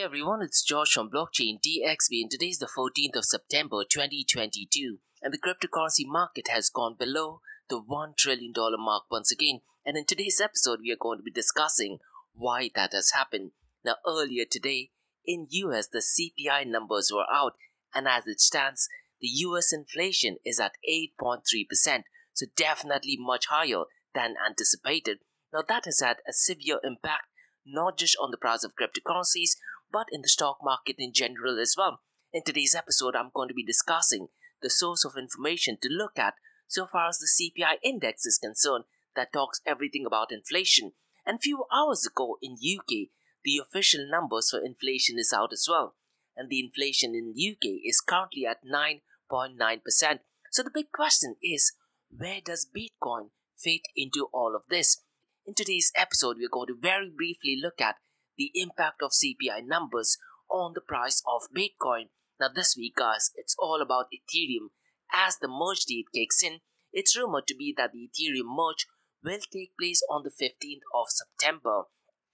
Hey everyone, it's George from Blockchain DXB and today is the 14th of September 2022 and the cryptocurrency market has gone below the $1 trillion mark once again. And in today's episode, we are going to be discussing why that has happened. Now, earlier today in US, the CPI numbers were out and as it stands, the US inflation is at 8.3%, so definitely much higher than anticipated. Now, that has had a severe impact not just on the price of cryptocurrencies, but in the stock market in general as well. In today's episode, I'm going to be discussing the source of information to look at so far as the CPI index is concerned that talks everything about inflation. And few hours ago in UK, the official numbers for inflation is out as well. And the inflation in UK is currently at 9.9%. So the big question is, where does Bitcoin fit into all of this? In today's episode, we're going to very briefly look at the impact of CPI numbers on the price of Bitcoin. Now, this week, guys, it's all about Ethereum. As the merge date kicks in, it's rumored to be that the Ethereum merge will take place on the 15th of September.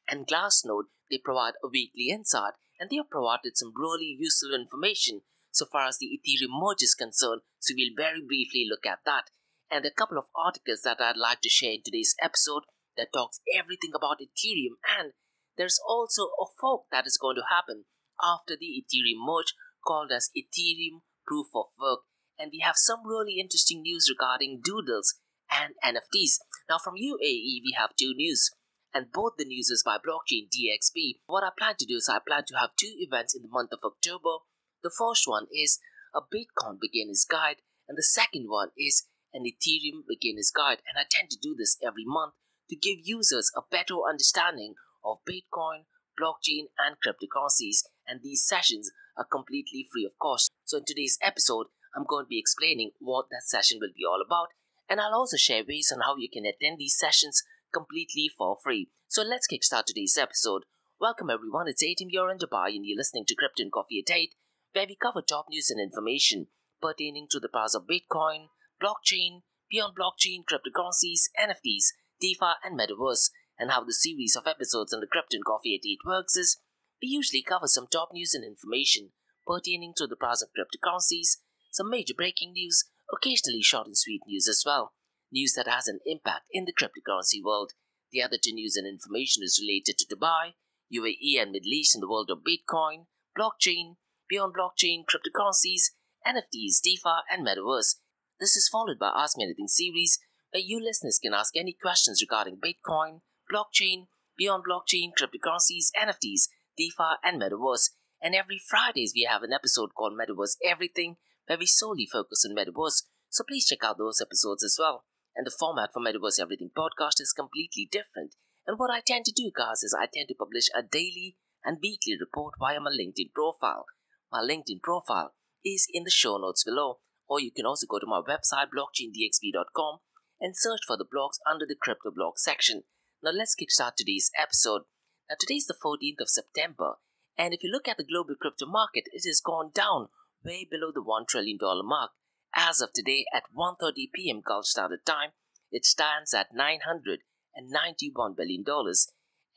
And Glassnode, they provide a weekly insight and they have provided some really useful information so far as the Ethereum merge is concerned. So we'll very briefly look at that. And a couple of articles that I'd like to share in today's episode that talks everything about Ethereum and there's also a fork that is going to happen after the Ethereum merge called as Ethereum Proof of Work. And we have some really interesting news regarding doodles and NFTs. Now, from UAE, we have two news, and both the news is by Blockchain DXB. What I plan to do is I plan to have two events in the month of October. The first one is a Bitcoin beginner's guide, and the second one is an Ethereum beginner's guide. And I tend to do this every month to give users a better understanding of Bitcoin, blockchain, and cryptocurrencies, and these sessions are completely free of cost. So, in today's episode, I'm going to be explaining what that session will be all about, and I'll also share ways on how you can attend these sessions completely for free. So, let's kickstart today's episode. Welcome, everyone. It's Atim here in Dubai, and you're listening to Crypto and Coffee at 8, where we cover top news and information pertaining to the powers of Bitcoin, blockchain, beyond blockchain, cryptocurrencies, NFTs, DeFi, and Metaverse and how the series of episodes on the Crypto and Coffee at 8 works is we usually cover some top news and information pertaining to the price of cryptocurrencies, some major breaking news, occasionally short and sweet news as well, news that has an impact in the cryptocurrency world. The other two news and information is related to Dubai, UAE and Middle East in the world of Bitcoin, blockchain, beyond blockchain, cryptocurrencies, NFTs, DeFi, and Metaverse. This is followed by Ask Me Anything series, where you listeners can ask any questions regarding Bitcoin, blockchain, beyond blockchain, cryptocurrencies, NFTs, DeFi, and Metaverse. And every Fridays we have an episode called Metaverse Everything, where we solely focus on Metaverse. So please check out those episodes as well. And the format for Metaverse Everything podcast is completely different. And what I tend to do, guys, is I tend to publish a daily and weekly report via my LinkedIn profile. My LinkedIn profile is in the show notes below, or you can also go to my website blockchaindxb.com and search for the blogs under the crypto blog section. Now let's kickstart today's episode. Now today is the 14th of September, and if you look at the global crypto market, it has gone down way below the $1 trillion mark. As of today at 1.30 p.m. Gulf Standard Time, it stands at $991 billion.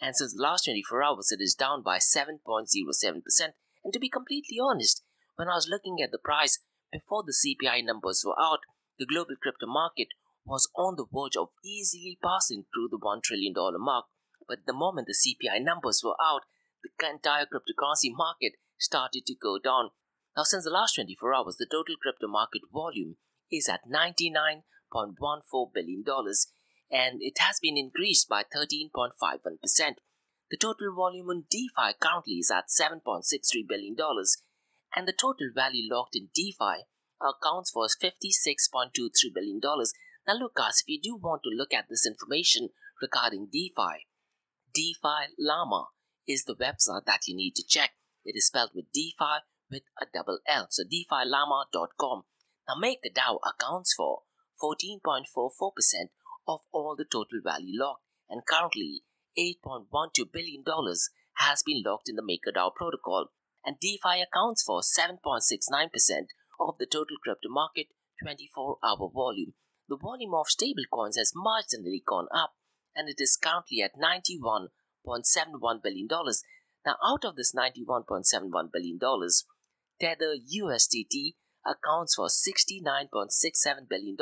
And since the last 24 hours, it is down by 7.07%. And to be completely honest, when I was looking at the price before the CPI numbers were out, the global crypto market was on the verge of easily passing through the $1 trillion mark. But the moment the CPI numbers were out, the entire cryptocurrency market started to go down. Now, since the last 24 hours, the total crypto market volume is at $99.14 billion and it has been increased by 13.51%. The total volume on DeFi currently is at $7.63 billion and the total value locked in DeFi accounts for $56.23 billion. Now look guys, if you do want to look at this information regarding DeFi, DeFi Llama is the website that you need to check. It is spelled with DeFi with a double L, so DeFiLlama.com. Now MakerDAO accounts for 14.44% of all the total value locked, and currently $8.12 billion has been locked in the MakerDAO protocol, and DeFi accounts for 7.69% of the total crypto market 24 hour volume the volume of stablecoins has marginally gone up and it is currently at $91.71 billion. Now, out of this $91.71 billion, Tether USDT accounts for $69.67 billion.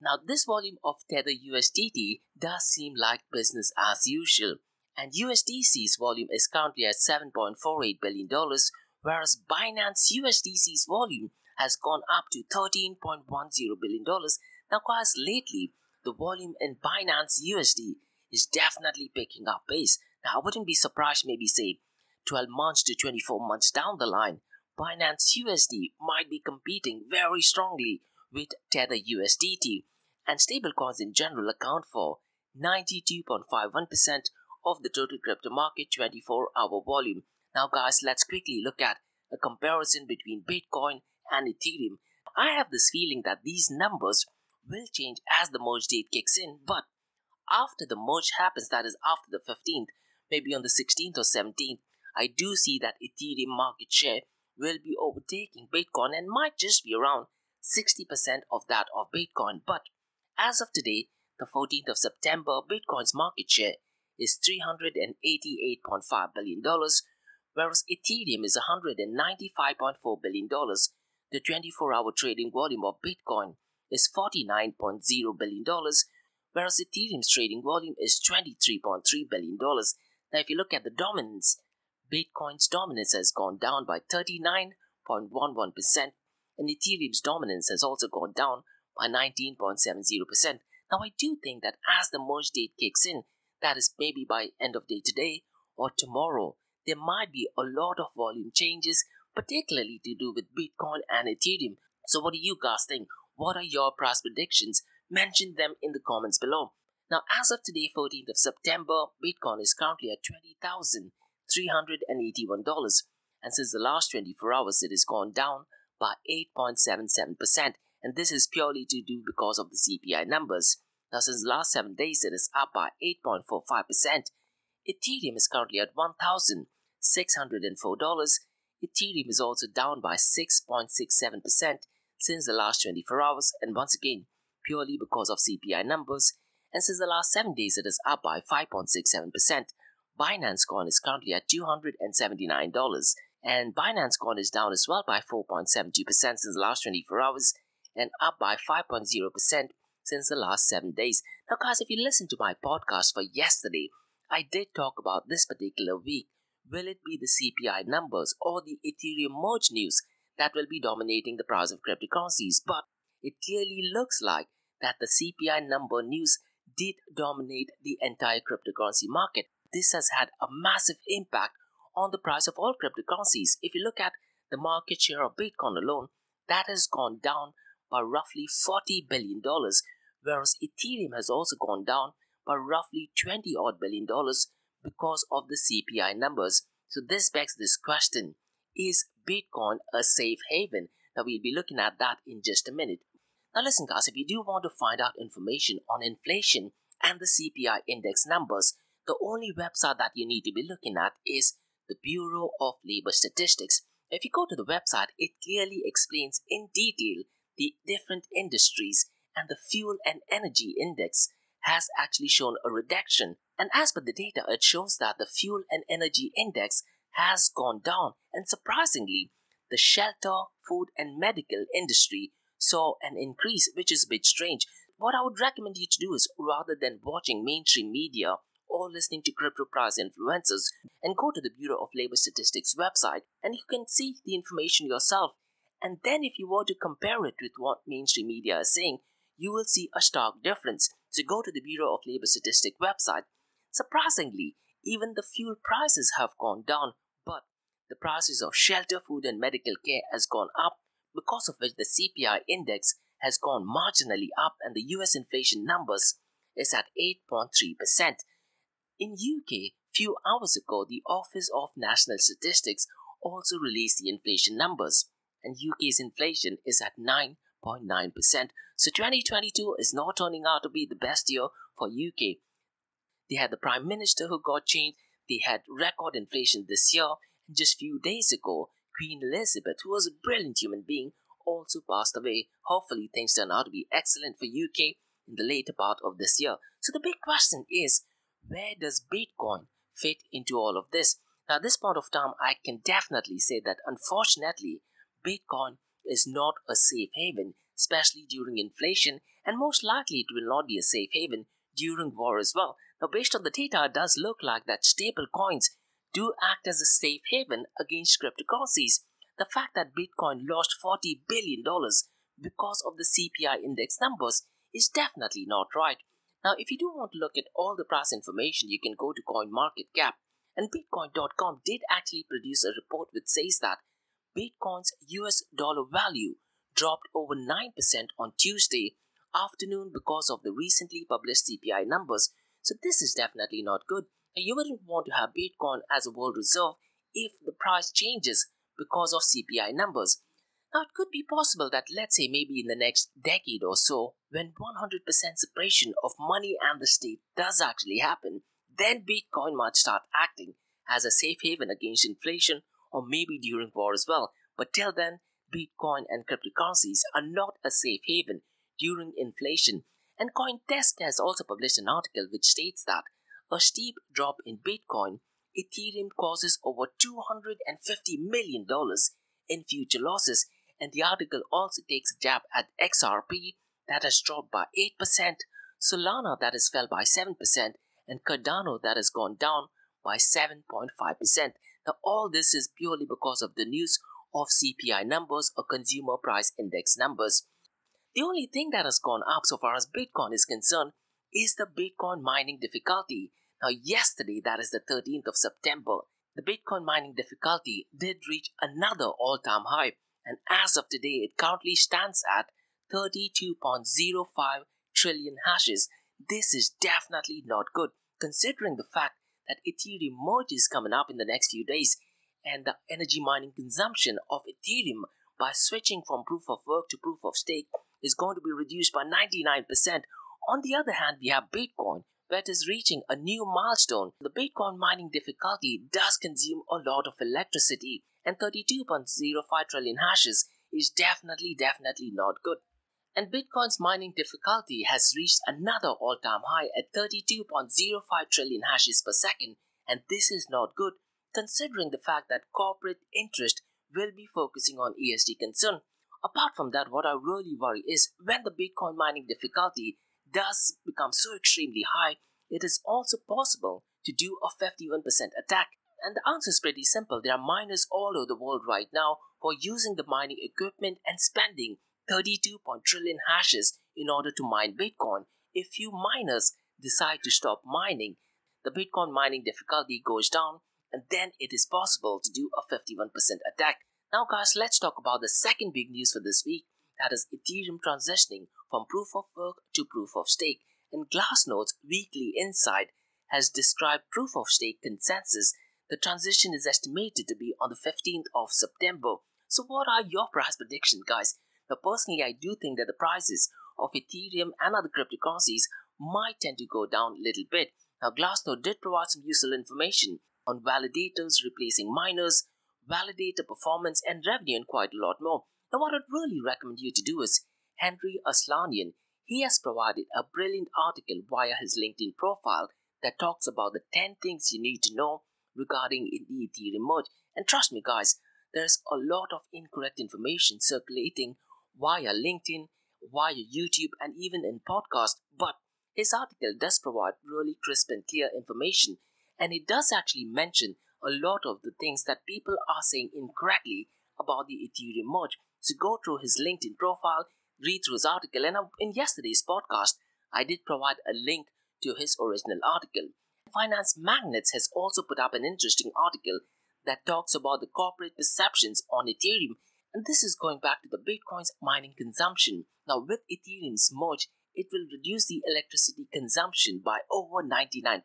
Now, this volume of Tether USDT does seem like business as usual, and USDC's volume is currently at $7.48 billion, whereas Binance USDC's volume has gone up to $13.10 billion. Now, guys, lately, the volume in Binance USD is definitely picking up pace. Now, I wouldn't be surprised, maybe say 12 months to 24 months down the line, Binance USD might be competing very strongly with Tether USDT, and stablecoins in general account for 92.51% of the total crypto market 24 hour volume. Now, guys, let's quickly look at a comparison between Bitcoin and Ethereum. I have this feeling that these numbers will change as the merge date kicks in, but after the merge happens, that is after the 15th, maybe on the 16th or 17th, I do see that Ethereum market share will be overtaking Bitcoin and might just be around 60% of that of Bitcoin. But as of today, the 14th of September, Bitcoin's market share is $388.5 billion, whereas Ethereum is $195.4 billion. The 24 hour trading volume of Bitcoin is $49.0 billion, whereas Ethereum's trading volume is $23.3 billion. Now, if you look at the dominance, Bitcoin's dominance has gone down by 39.11%, and Ethereum's dominance has also gone down by 19.70%. Now, I do think that as the merge date kicks in, that is maybe by end of day today or tomorrow, there might be a lot of volume changes, particularly to do with Bitcoin and Ethereum. So, what do you guys think? What are your price predictions? Mention them in the comments below. Now, as of today, 14th of September, Bitcoin is currently at $20,381. And since the last 24 hours, it has gone down by 8.77%. And this is purely to do because of the CPI numbers. Now, since the last 7 days, it is up by 8.45%. Ethereum is currently at $1,604. Ethereum is also down by 6.67% since the last 24 hours, and once again, purely because of CPI numbers. And since the last 7 days, it is up by 5.67%. Binance Coin is currently at $279, and Binance Coin is down as well by 4.72% since the last 24 hours and up by 5.0% since the last 7 days. Now, guys, if you listen to my podcast for yesterday, I did talk about this particular week. Will it be the CPI numbers or the Ethereum merge news that will be dominating the price of cryptocurrencies, but it clearly looks like that the CPI number news did dominate the entire cryptocurrency market. This has had a massive impact on the price of all cryptocurrencies. If you look at the market share of Bitcoin alone, that has gone down by roughly $40 billion, whereas Ethereum has also gone down by roughly 20 odd billion dollars because of the CPI numbers. So this begs this question is Bitcoin a safe haven? Now, we'll be looking at that in just a minute. Now, listen, guys, if you do want to find out information on inflation and the CPI index numbers, the only website that you need to be looking at is the Bureau of Labor Statistics. If you go to the website, it clearly explains in detail the different industries and the fuel and energy index has actually shown a reduction. And as per the data, it shows that the fuel and energy index has gone down, and surprisingly, the shelter, food, and medical industry saw an increase, which is a bit strange. What I would recommend you to do is rather than watching mainstream media or listening to crypto price influencers, and go to the Bureau of Labor Statistics website and you can see the information yourself. And then, if you were to compare it with what mainstream media is saying, you will see a stark difference. So, go to the Bureau of Labor Statistics website. Surprisingly, even the fuel prices have gone down the prices of shelter, food, and medical care has gone up, because of which the CPI index has gone marginally up and the US inflation numbers is at 8.3%. In UK, few hours ago, the Office of National Statistics also released the inflation numbers, and UK's inflation is at 9.9%. So 2022 is not turning out to be the best year for UK. They had the Prime Minister who got changed, they had record inflation this year, just few days ago, Queen Elizabeth, who was a brilliant human being, also passed away. Hopefully, things turn out to be excellent for UK in the later part of this year. So the big question is, where does Bitcoin fit into all of this? Now, at this point of time, I can definitely say that unfortunately, Bitcoin is not a safe haven, especially during inflation, and most likely it will not be a safe haven during war as well. Now, based on the data, it does look like that stable coins do act as a safe haven against cryptocurrencies. The fact that Bitcoin lost $40 billion because of the CPI index numbers is definitely not right. Now, if you do want to look at all the price information, you can go to CoinMarketCap. And Bitcoin.com did actually produce a report which says that Bitcoin's US dollar value dropped over 9% on Tuesday afternoon because of the recently published CPI numbers. So, this is definitely not good. You wouldn't want to have Bitcoin as a world reserve if the price changes because of CPI numbers. Now, it could be possible that, let's say, maybe in the next decade or so, when 100% separation of money and the state does actually happen, then Bitcoin might start acting as a safe haven against inflation or maybe during war as well. But till then, Bitcoin and cryptocurrencies are not a safe haven during inflation. And Coindesk has also published an article which states that a steep drop in Bitcoin, Ethereum causes over $250 million in future losses and the article also takes a jab at XRP that has dropped by 8%, Solana that has fell by 7%, and Cardano that has gone down by 7.5%. Now, all this is purely because of the news of CPI numbers or consumer price index numbers. The only thing that has gone up so far as Bitcoin is concerned is the Bitcoin mining difficulty. Now, yesterday, that is the 13th of September, the Bitcoin mining difficulty did reach another all time high and as of today, it currently stands at 32.05 trillion hashes. This is definitely not good, considering the fact that Ethereum merge is coming up in the next few days, and the energy mining consumption of Ethereum by switching from proof of work to proof of stake is going to be reduced by 99%. On the other hand, we have Bitcoin, where it is reaching a new milestone. The Bitcoin mining difficulty does consume a lot of electricity, and 32.05 trillion hashes is definitely, definitely not good. And Bitcoin's mining difficulty has reached another all time high at 32.05 trillion hashes per second, and this is not good considering the fact that corporate interest will be focusing on ESG concern. Apart from that, what I really worry is when the Bitcoin mining difficulty does become so extremely high, it is also possible to do a 51% attack and the answer is pretty simple. There are miners all over the world right now who are using the mining equipment and spending 32 trillion hashes in order to mine Bitcoin. If few miners decide to stop mining, the Bitcoin mining difficulty goes down, and then it is possible to do a 51% attack. Now, guys, let's talk about the second big news for this week that is Ethereum transitioning from proof of work to proof of stake. And Glassnode's weekly insight has described proof of stake consensus the transition is estimated to be on the 15th of September. So, what are your price predictions, guys? Now, personally, I do think that the prices of Ethereum and other cryptocurrencies might tend to go down a little bit. Now, Glassnode did provide some useful information on validators replacing miners, validator performance, and revenue, and quite a lot more. Now, what I'd really recommend you to do is Henri Arslanian. He has provided a brilliant article via his LinkedIn profile that talks about the 10 things you need to know regarding the Ethereum merge. And trust me, guys, there's a lot of incorrect information circulating via LinkedIn, via YouTube, and even in podcast. But his article does provide really crisp and clear information, and it does actually mention a lot of the things that people are saying incorrectly about the Ethereum merge. So go through his LinkedIn profile, read through his article, and in yesterday's podcast, I did provide a link to his original article. Finance Magnates has also put up an interesting article that talks about the corporate perceptions on Ethereum, and this is going back to the Bitcoin's mining consumption. Now, with Ethereum's merge, it will reduce the electricity consumption by over 99%.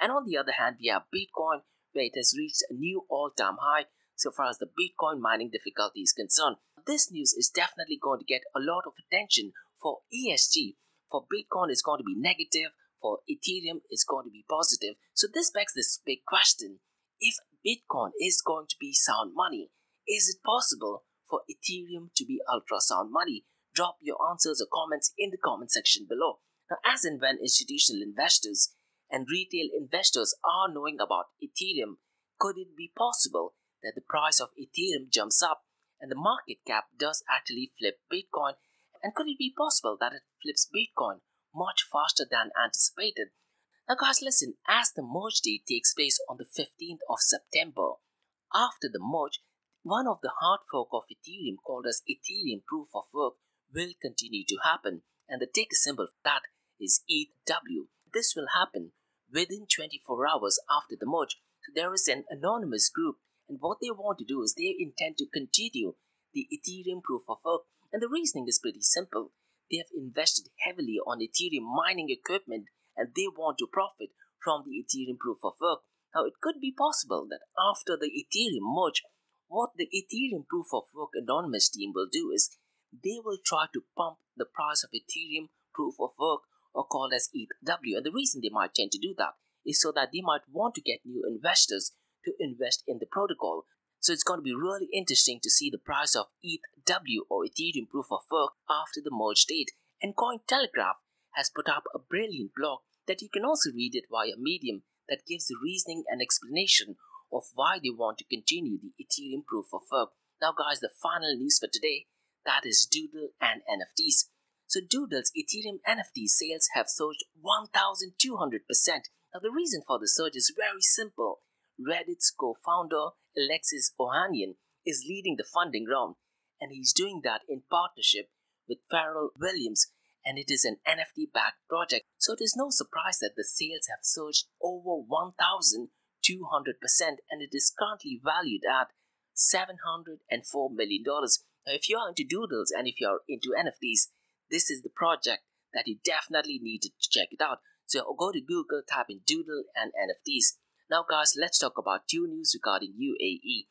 And on the other hand, we have Bitcoin, where it has reached a new all time high so far as the Bitcoin mining difficulty is concerned. This news is definitely going to get a lot of attention for ESG. For Bitcoin, it's going to be negative for Ethereum is going to be positive. So this begs this big question. If Bitcoin is going to be sound money, is it possible for Ethereum to be ultra sound money? Drop your answers or comments in the comment section below. Now, as and when institutional investors and retail investors are knowing about Ethereum, could it be possible that the price of Ethereum jumps up and the market cap does actually flip Bitcoin? And could it be possible that it flips Bitcoin much faster than anticipated? Now, guys, listen, as the merge date takes place on the 15th of September, after the merge, one of the hard fork of Ethereum called as Ethereum Proof of Work will continue to happen, and the ticker symbol for that is ETHW. This will happen within 24 hours after the merge. So there is an anonymous group, and what they want to do is they intend to continue the Ethereum Proof of Work, and the reasoning is pretty simple. They have invested heavily on Ethereum mining equipment, and they want to profit from the Ethereum Proof of Work. Now, it could be possible that after the Ethereum merge, what the Ethereum Proof of Work Anonymous team will do is they will try to pump the price of Ethereum Proof of Work or called as ETHW. And the reason they might tend to do that is so that they might want to get new investors to invest in the protocol. So it's going to be really interesting to see the price of ETHW or Ethereum Proof of Work after the merge date. And Cointelegraph has put up a brilliant blog that you can also read it via Medium that gives the reasoning and explanation of why they want to continue the Ethereum proof of work. Now, guys, the final news for today that is Doodle and NFTs. So, Doodle's Ethereum NFT sales have surged 1,200%. Now, the reason for the surge is very simple. Reddit's co founder, Alexis Ohanian, is leading the funding round, and he's doing that in partnership with Pharrell Williams, and it is an NFT backed project. So, it is no surprise that the sales have surged over 1,000 200% and it is currently valued at $704 million. Now, if you are into doodles and if you're into NFTs, this is the project that you definitely need to check it out. So go to Google, type in doodle and NFTs. Now, guys, let's talk about two news regarding UAE.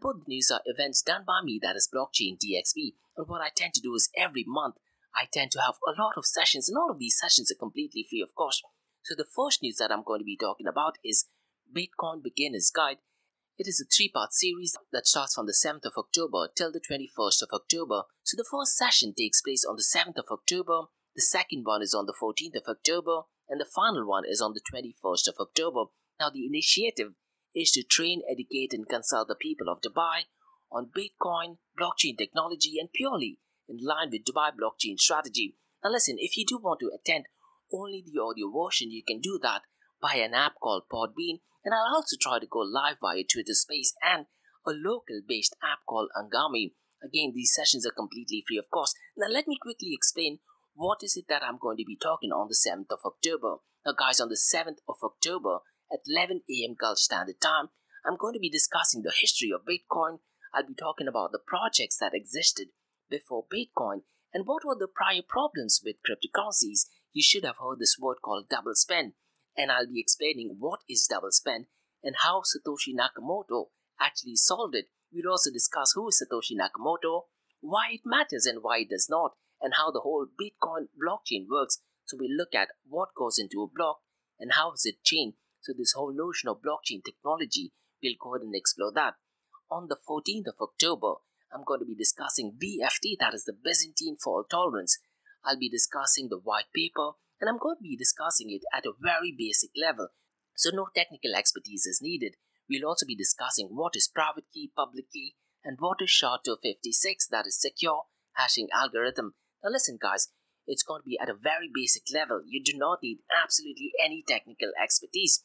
Both news are events done by me, that is Blockchain DXB. And what I tend to do is every month, I tend to have a lot of sessions, and all of these sessions are completely free, of course. So the first news that I'm going to be talking about is Bitcoin Beginner's Guide. It is a three part series that starts from the 7th of October till the 21st of October. So the first session takes place on the 7th of October, the second one is on the 14th of October, and the final one is on the 21st of October. Now, the initiative is to train, educate, and consult the people of Dubai on Bitcoin, blockchain technology, and purely in line with Dubai blockchain strategy. Now, listen, if you do want to attend only the audio version, you can do that by an app called Podbean and I'll also try to go live via Twitter Space and a local based app called Anghami. Again, these sessions are completely free, of course. Now, let me quickly explain what is it that I'm going to be talking on the 7th of October. Now, guys, on the 7th of October at 11 a.m. Gulf Standard Time, I'm going to be discussing the history of Bitcoin. I'll be talking about the projects that existed before Bitcoin and what were the prior problems with cryptocurrencies. You should have heard this word called double spend and I'll be explaining what is double spend and how Satoshi Nakamoto actually solved it. We'll also discuss who is Satoshi Nakamoto, why it matters and why it does not, and how the whole Bitcoin blockchain works. So we look at what goes into a block and how is it chained. So this whole notion of blockchain technology, we'll go ahead and explore that. On the 14th of October, I'm going to be discussing BFT, that is the Byzantine fault tolerance. I'll be discussing the white paper and I'm going to be discussing it at a very basic level, so no technical expertise is needed. We'll also be discussing what is private key, public key, and what is SHA-256, that is secure hashing algorithm. Now listen guys, it's going to be at a very basic level. You do not need absolutely any technical expertise.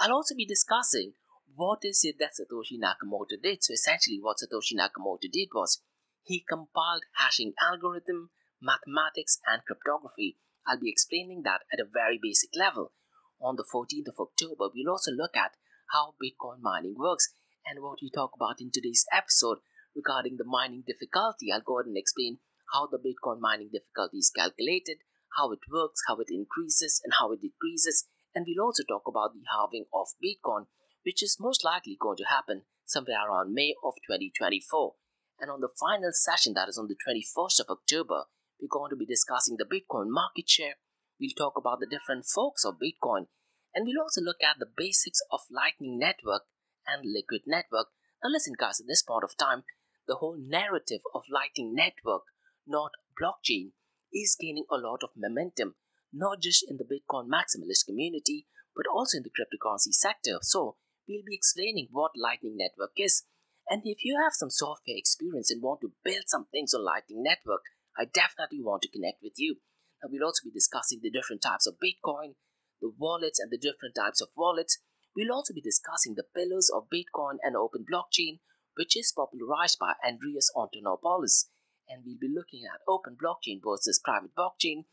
I'll also be discussing what is it that Satoshi Nakamoto did. So essentially what Satoshi Nakamoto did was he compiled hashing algorithm, mathematics, and cryptography I'll be explaining that at a very basic level. On the 14th of October, we'll also look at how Bitcoin mining works and what we talk about in today's episode regarding the mining difficulty. I'll go ahead and explain how the Bitcoin mining difficulty is calculated, how it works, how it increases, and how it decreases. And we'll also talk about the halving of Bitcoin, which is most likely going to happen somewhere around May of 2024. And on the final session, that is on the 21st of October, we're going to be discussing the Bitcoin market share. We'll talk about the different forks of Bitcoin. And we'll also look at the basics of Lightning Network and Liquid Network. Now, listen, guys, at this point of time, the whole narrative of Lightning Network, not blockchain, is gaining a lot of momentum, not just in the Bitcoin maximalist community, but also in the cryptocurrency sector. So, we'll be explaining what Lightning Network is. And if you have some software experience and want to build some things on Lightning Network, I definitely want to connect with you. We'll also be discussing the different types of Bitcoin, the wallets, and the different types of wallets. We'll also be discussing the pillars of Bitcoin and open blockchain, which is popularized by Andreas Antonopoulos. And we'll be looking at open blockchain versus private blockchain.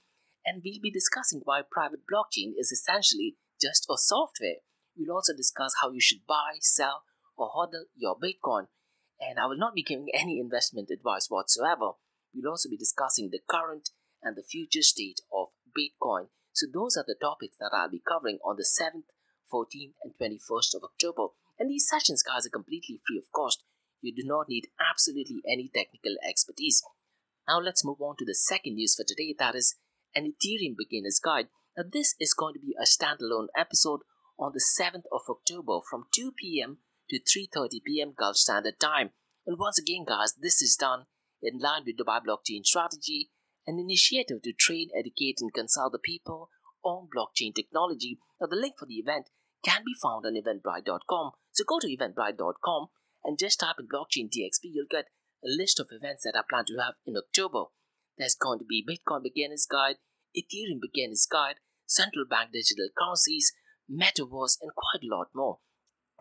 And we'll be discussing why private blockchain is essentially just a software. We'll also discuss how you should buy, sell, or hodl your Bitcoin. And I will not be giving any investment advice whatsoever. We'll also be discussing the current and the future state of Bitcoin. So, those are the topics that I'll be covering on the 7th, 14th, and 21st of October. And these sessions, guys, are completely free of cost. You do not need absolutely any technical expertise. Now, let's move on to the second news for today that is an Ethereum beginner's guide. Now, this is going to be a standalone episode on the 7th of October from 2 p.m. to 3:30 p.m. Gulf Standard Time. And once again, guys, this is done in line with Dubai Blockchain Strategy, an initiative to train, educate, and consult the people on blockchain technology. Now, the link for the event can be found on eventbrite.com. So go to eventbrite.com and just type in blockchain DXB. You'll get a list of events that I plan to have in October. There's going to be Bitcoin Beginner's Guide, Ethereum Beginner's Guide, central bank digital currencies, metaverse, and quite a lot more.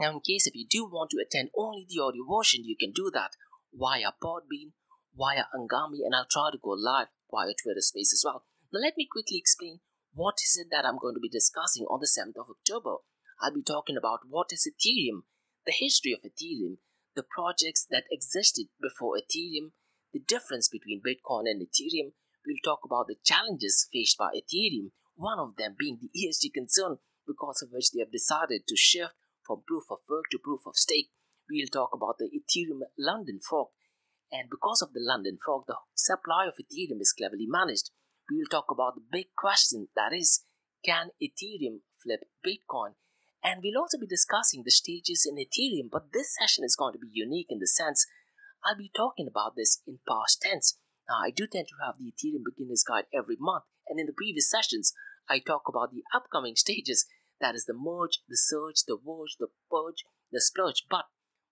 Now, in case if you do want to attend only the audio version, you can do that via Podbean, via Anghami, and I'll try to go live via Twitter Space as well. Now, let me quickly explain what is it that I'm going to be discussing on the 7th of October. I'll be talking about what is Ethereum, the history of Ethereum, the projects that existed before Ethereum, the difference between Bitcoin and Ethereum. We'll talk about the challenges faced by Ethereum, one of them being the ESG concern, because of which they have decided to shift from proof of work to proof of stake. We'll talk about the Ethereum London fork, and because of the London fork, the supply of Ethereum is cleverly managed. We will talk about the big question that is, can Ethereum flip Bitcoin? And we'll also be discussing the stages in Ethereum, but this session is going to be unique in the sense I'll be talking about this in past tense. Now, I do tend to have the Ethereum Beginner's Guide every month, and in the previous sessions, I talk about the upcoming stages that is the merge, the surge, the verge, the purge, the splurge. But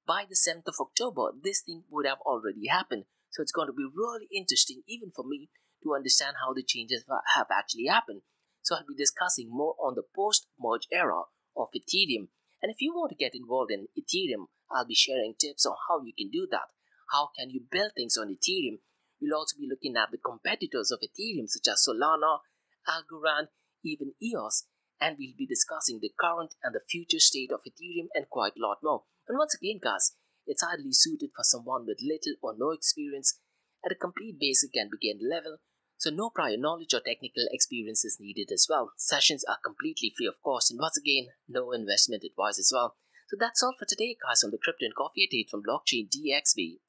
by the 7th of October, this thing would have already happened. So it's going to be really interesting, even for me, to understand how the changes have actually happened. So I'll be discussing more on the post merge era of Ethereum. And if you want to get involved in Ethereum, I'll be sharing tips on how you can do that. How can you build things on Ethereum? We'll also be looking at the competitors of Ethereum, such as Solana, Algorand, even EOS, and we'll be discussing the current and the future state of Ethereum and quite a lot more. And once again, guys, it's ideally suited for someone with little or no experience at a complete basic and beginner level, so no prior knowledge or technical experience is needed as well. Sessions are completely free of cost, and once again, no investment advice as well. So that's all for today, guys, on the Crypto and Coffee at 8 from Blockchain DXB.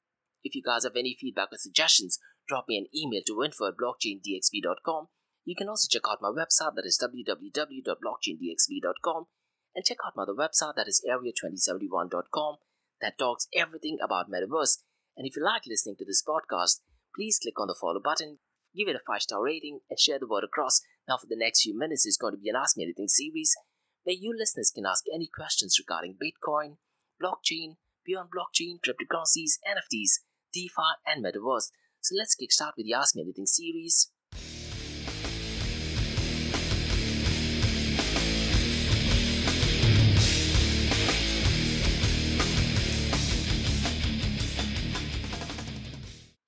If you guys have any feedback or suggestions, drop me an email to info at blockchaindxb.com you can also check out my website that is www.blockchaindxb.com and check out my other website that is area2071.com that talks everything about metaverse. And if you like listening to this podcast, please click on the follow button, give it a 5 star rating, and share the word across. Now, for the next few minutes, it's going to be an Ask Me Anything series where you listeners can ask any questions regarding Bitcoin, blockchain, beyond blockchain, cryptocurrencies, NFTs, DeFi, and metaverse. So let's kickstart with the Ask Me Anything series.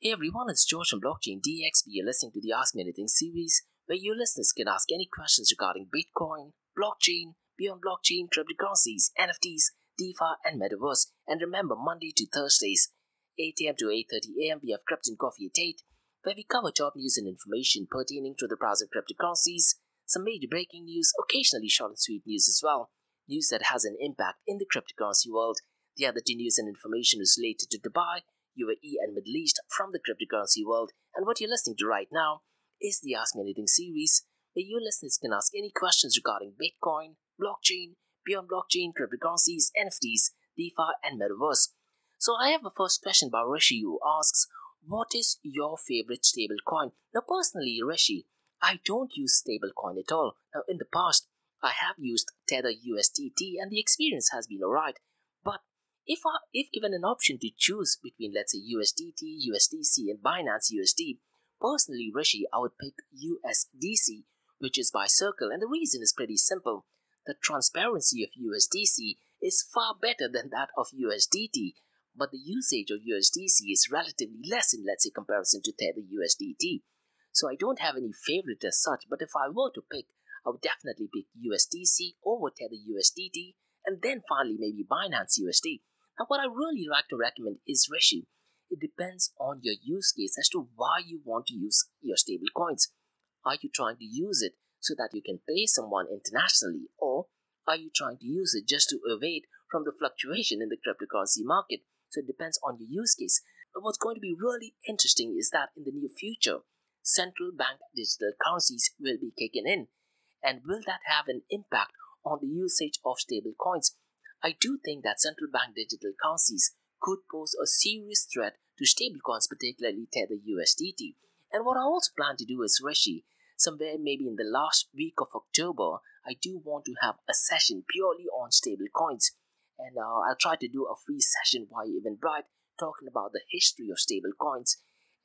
Hey everyone, it's George from Blockchain DXB. You're listening to the Ask Me Anything series, where you listeners can ask any questions regarding Bitcoin, blockchain, beyond blockchain, cryptocurrencies, NFTs, DeFi, and Metaverse. And remember, Monday to Thursdays, 8 a.m. to 8.30 a.m., we have Crypto and Coffee at 8, where we cover top news and information pertaining to the of cryptocurrencies, some major breaking news, occasionally short and sweet news as well, news that has an impact in the cryptocurrency world. The other two news and information is related to Dubai, UAE, and Middle East from the cryptocurrency world. And what you're listening to right now is the Ask Me Anything series, where you listeners can ask any questions regarding Bitcoin, blockchain, beyond blockchain, cryptocurrencies, NFTs, DeFi, and Metaverse. So I have a first question by Rishi who asks, What is your favorite stablecoin? Now, personally, Rishi, I don't use stablecoin at all. Now, in the past, I have used Tether USDT and the experience has been alright. But if I, if given an option to choose between let's say USDT, USDC and Binance USD, personally Rishi I would pick USDC which is by Circle and the reason is pretty simple. The transparency of USDC is far better than that of USDT, but the usage of USDC is relatively less in let's say comparison to Tether USDT. So I don't have any favorite as such, but if I were to pick, I would definitely pick USDC over Tether USDT and then finally maybe Binance USD. Now what I really like to recommend is Rishi. It depends on your use case as to why you want to use your stable coins. Are you trying to use it so that you can pay someone internationally or are you trying to use it just to evade from the fluctuation in the cryptocurrency market? So it depends on your use case. But what's going to be really interesting is that in the near future, central bank digital currencies will be kicking in. And will that have an impact on the usage of stable coins? I do think that central bank digital currencies could pose a serious threat to stablecoins, particularly Tether USDT. And what I also plan to do is, Rishi, somewhere maybe in the last week of October, I do want to have a session purely on stablecoins. And uh, I'll try to do a free session via Eventbrite talking about the history of stable coins,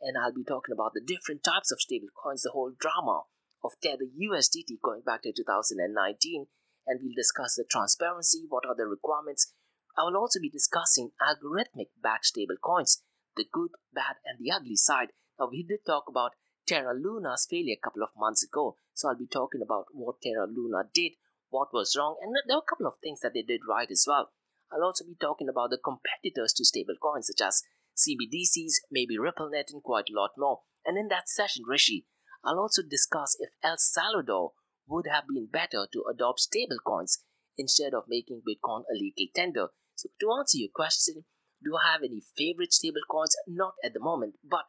And I'll be talking about the different types of stable coins, the whole drama of Tether USDT going back to 2019. And we'll discuss the transparency, what are the requirements. I will also be discussing algorithmic backed stable coins, the good, bad, and the ugly side. Now, we did talk about Terra Luna's failure a couple of months ago, so I'll be talking about what Terra Luna did, what was wrong, and there were a couple of things that they did right as well. I'll also be talking about the competitors to stablecoins such as CBDCs, maybe RippleNet, and quite a lot more. And in that session, Rishi, I'll also discuss if El Salvador would have been better to adopt stablecoins instead of making Bitcoin a legal tender. So, to answer your question, do I have any favorite stablecoins? Not at the moment, but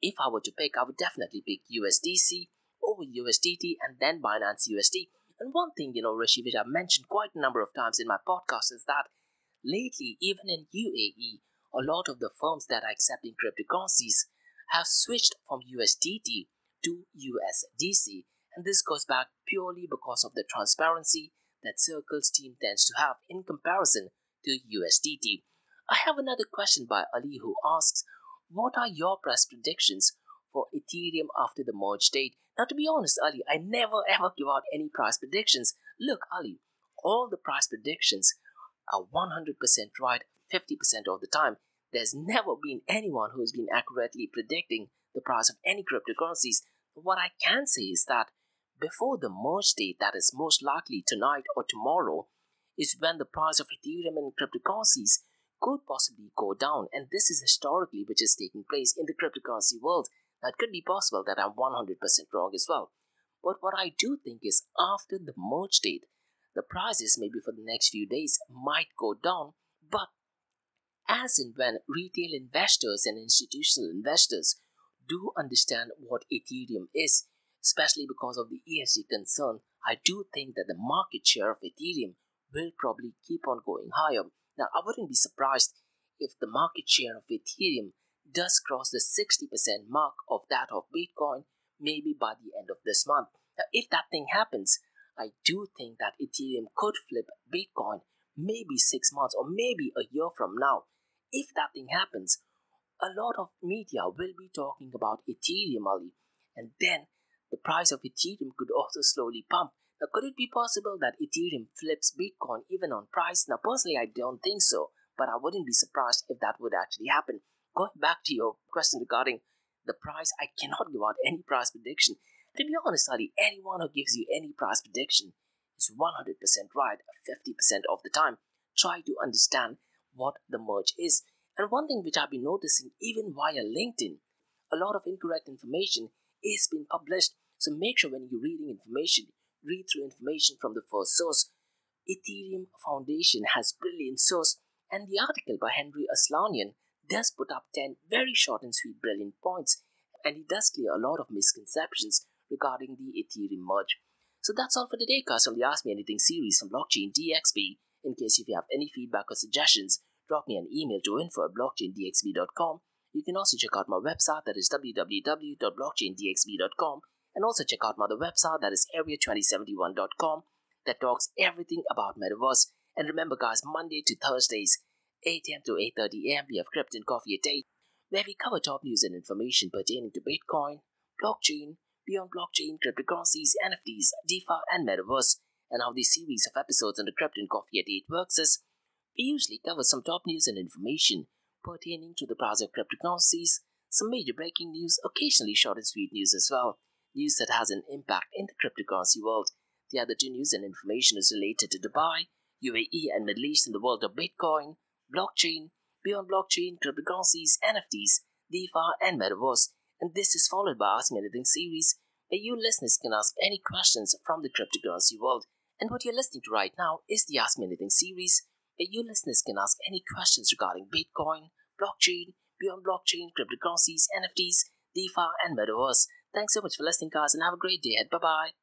if I were to pick, I would definitely pick USDC over USDT and then Binance USD. And one thing, you know, Rishi, which I've mentioned quite a number of times in my podcast is that lately, even in UAE, a lot of the firms that are accepting cryptocurrencies have switched from USDT to USDC. And this goes back purely because of the transparency that Circle's team tends to have in comparison to USDT. I have another question by Ali who asks, what are your price predictions for Ethereum after the merge date? Now, to be honest, Ali, I never ever give out any price predictions. Look, Ali, all the price predictions are 100% right 50% of the time. There's never been anyone who has been accurately predicting the price of any cryptocurrencies. But what I can say is that before the merge date, that is most likely tonight or tomorrow, is when the price of Ethereum and cryptocurrencies could possibly go down. And this is historically which is taking place in the cryptocurrency world. Now, it could be possible that I'm 100% wrong as well. But what I do think is after the merge date, the prices maybe for the next few days might go down, but as and when retail investors and institutional investors do understand what Ethereum is, especially because of the ESG concern, I do think that the market share of Ethereum will probably keep on going higher. Now, I wouldn't be surprised if the market share of Ethereum does cross the 60% mark of that of Bitcoin maybe by the end of this month. Now, if that thing happens, I do think that Ethereum could flip Bitcoin maybe six months or maybe a year from now. If that thing happens, a lot of media will be talking about Ethereum, Ali, and then the price of Ethereum could also slowly pump. Now, could it be possible that Ethereum flips Bitcoin even on price? Now, personally, I don't think so, but I wouldn't be surprised if that would actually happen. Going back to your question regarding the price, I cannot give out any price prediction. To be honest, Ali, anyone who gives you any price prediction is 100% right 50% of the time. Try to understand what the merge is. And one thing which I've been noticing, even via LinkedIn, a lot of incorrect information is being published. So make sure when you're reading information, read through information from the first source. Ethereum Foundation has brilliant source, and the article by Henri Arslanian does put up 10 very short and sweet brilliant points, and he does clear a lot of misconceptions regarding the Ethereum merge. So that's all for today, guys, from the Ask Me Anything series from Blockchain DXB. In case if you have any feedback or suggestions, drop me an email to info at blockchaindxb.com. You can also check out my website that is www.blockchaindxb.com and also check out my other website that is area2071.com. that talks everything about Metaverse. And remember, guys, Monday to Thursdays, 8 a.m. to 8.30 a.m., we have Crypto and Coffee at 8, where we cover top news and information pertaining to Bitcoin, blockchain, beyond blockchain, cryptocurrencies, NFTs, DeFi, and Metaverse. And how this series of episodes on the Crypto and Coffee at 8 works is, we usually cover some top news and information pertaining to the price of cryptocurrencies, some major breaking news, occasionally short and sweet news as well, news that has an impact in the cryptocurrency world. The other two news and information is related to Dubai, UAE, and Middle East in the world of Bitcoin, blockchain, beyond blockchain, cryptocurrencies, NFTs, DeFi, and Metaverse. And this is followed by Ask Me Anything series, where you listeners can ask any questions from the cryptocurrency world. And what you're listening to right now is the Ask Me Anything series, where you listeners can ask any questions regarding Bitcoin, blockchain, beyond blockchain, cryptocurrencies, NFTs, DeFi, and Metaverse. Thanks so much for listening, guys, and have a great day. Bye bye.